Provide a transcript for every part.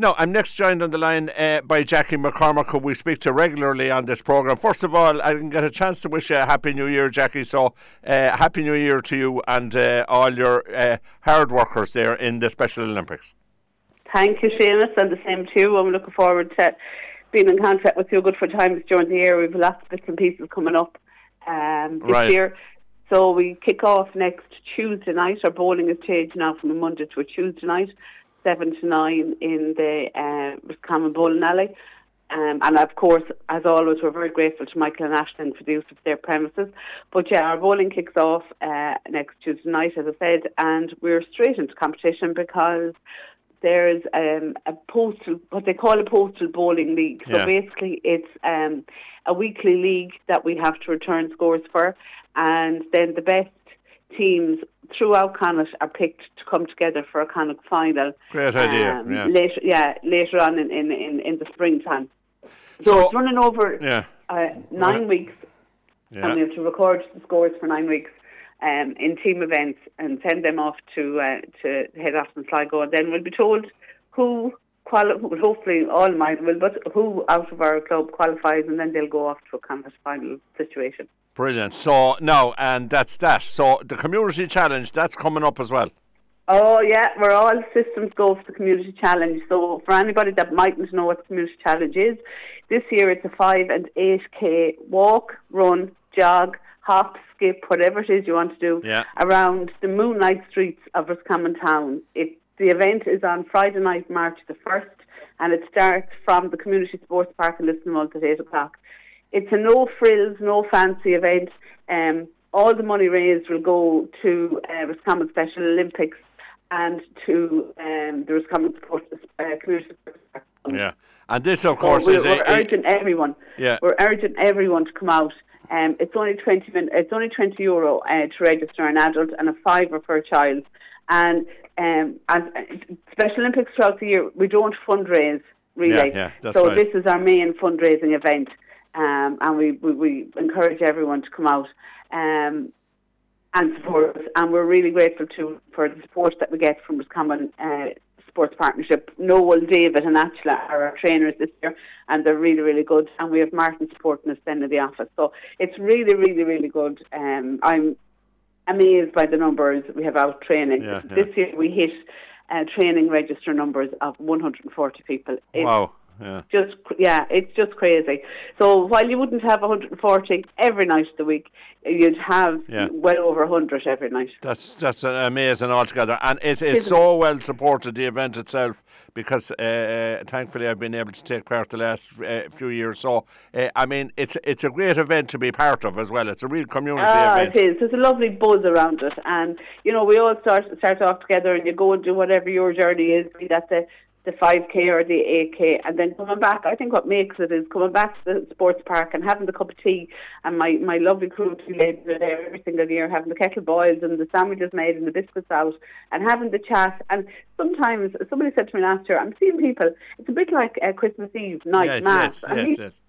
Now, I'm next joined on the line uh, by Jacqui McCormack, who we speak to regularly on this programme. First of all, I can get a chance to wish you a Happy New Year, Jacqui. So, uh, Happy New Year to you and uh, all your uh, hard workers there in the Special Olympics. Thank you, Seamus, and the same to you. I'm looking forward to being in contact with you good for times during the year. We've lots of bits and pieces coming up um, this Right. year. So we kick off next Tuesday night. Our bowling is changed now from a Monday to a Tuesday night, 7 to 9 in the uh, Roscommon Bowling Alley. Um, and of course, as always, we're very grateful to Michael and Ashton for the use of their premises. But yeah, our bowling kicks off uh, next Tuesday night, as I said, and we're straight into competition because there's um, a postal, what they call a postal bowling league. So Yeah. basically, it's um, a weekly league that we have to return scores for, and then the best teams throughout Connacht are picked to come together for a Connacht final. Great idea, um, yeah. Later, yeah, later on in, in, in, in the springtime. So, So- it's running over Yeah. uh, nine weeks and we have to record the scores for nine weeks um, in team events and send them off to uh, to head off in Sligo. And then we'll be told who quali- well, hopefully all mine will, but who out of our club qualifies, and then they'll go off to a Connacht final situation. Brilliant. So, now, and that's that. So, the Community Challenge, that's coming up as well. Oh yeah, we're all systems go for the community challenge. So for anybody that mightn't know what the community challenge is, this year it's a five and eight k walk, run, jog, hop, skip, whatever it is you want to do Yeah. around the moonlight streets of Roscommon town. It the event is on Friday night, March the first, and it starts from the community sports park in Lisnamult at eight o'clock. It's a no frills, no fancy event. Um, all the money raised will go to uh, Roscommon Special Olympics and to um, the Roscommon Sports, uh, Community Sports Park. Yeah. And this, of So course, we're, is we're a, a- urging everyone. Yeah. We're urging everyone to come out. Um, it's only twenty min- It's only twenty euro uh, to register an adult and a fiver for a child. And um, as uh, Special Olympics throughout the year, we don't fundraise really. Yeah, yeah, that's so right. this is our main fundraising event, um, and we, we, we encourage everyone to come out. Um, and support us. And we're really grateful to for the support that we get from Roscommon uh, Sports Partnership. Noel, David, and Atla are our trainers this year, and they're really, really good. And we have Martin supporting us then in the office. So it's really, really, really good. Um, I'm amazed by the numbers we have out training. Yeah, yeah. This year we hit uh, training register numbers of 140 people. It's wow. Yeah. just yeah, it's just crazy. So while you wouldn't have 140 every night of the week, you'd have Yeah. well over 100 every night. That's that's amazing altogether, and it so well supported the event itself because uh, thankfully I've been able to take part the last uh, few years. So uh, I mean, it's it's a great event to be part of as well. It's a real community Ah, event. it is. There's a lovely buzz around it, and you know we all start start off together, and you go and do whatever your journey is, be that the the 5k or the 8k, and then coming back. I think what makes it is coming back to the sports park and having the cup of tea, and my my lovely crew of two ladies are there every single year, having the kettle boiled and the sandwiches made and the biscuits out, and having the chat. And sometimes somebody said to me last year, I'm seeing people. It's a bit like uh, Christmas Eve night Yes, mass. yes, and yes, yes.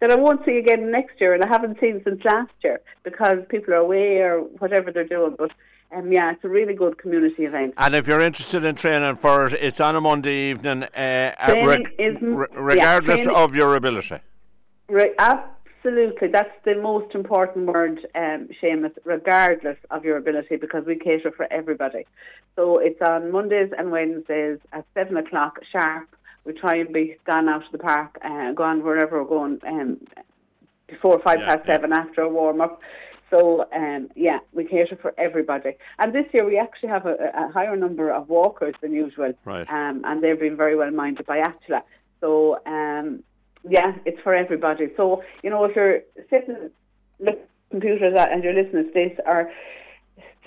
that I won't see again next year, and I haven't seen since last year because people are away or whatever they're doing. But um, yeah, it's a really good community event. And if you're interested in training for it, it's on a Monday evening, uh, reg- is- re- yeah, regardless training- of your ability. Right, absolutely, that's the most important word, um, Seamus. Regardless of your ability, because we cater for everybody. So it's on Mondays and Wednesdays at seven o'clock sharp. We try and be gone out to the park, uh, gone wherever we're going. Um, before five Yeah, past yeah. seven after a warm up. So um, yeah, we cater for everybody. And this year we actually have a, a higher number of walkers than usual. Right. Um, and they've been very well minded by Atla. So um, yeah, it's for everybody. So you know, if you're sitting looking at computers and you're listening to this, or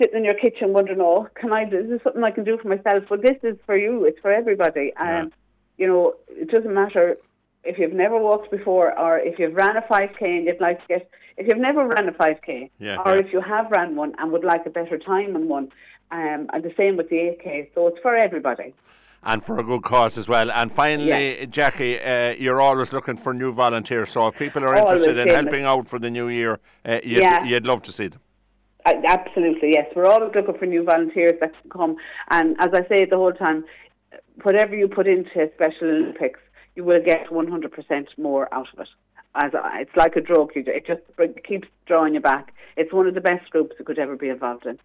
sitting in your kitchen wondering, oh, can I? Is this something I can do for myself? Well, this is for you. It's for everybody. And Yeah. You know, it doesn't matter if you've never walked before or if you've ran a 5k and you'd like to get, if you've never ran a 5k Yeah, or yeah. if you have ran one and would like a better time on one, um, and the same with the 8k. So it's for everybody. and for a good cause as well. And finally, Jacqui, uh, you're always looking for new volunteers. So if people are Always, interested in helping out for the new year, uh, you'd, Yeah. you'd love to see them. Uh, absolutely, yes. We're always looking for new volunteers that can come. And as I say the whole time, whatever you put into Special Olympics, you will get 100% more out of it. As it's like a drug, it just keeps drawing you back. It's one of the best groups you could ever be involved in.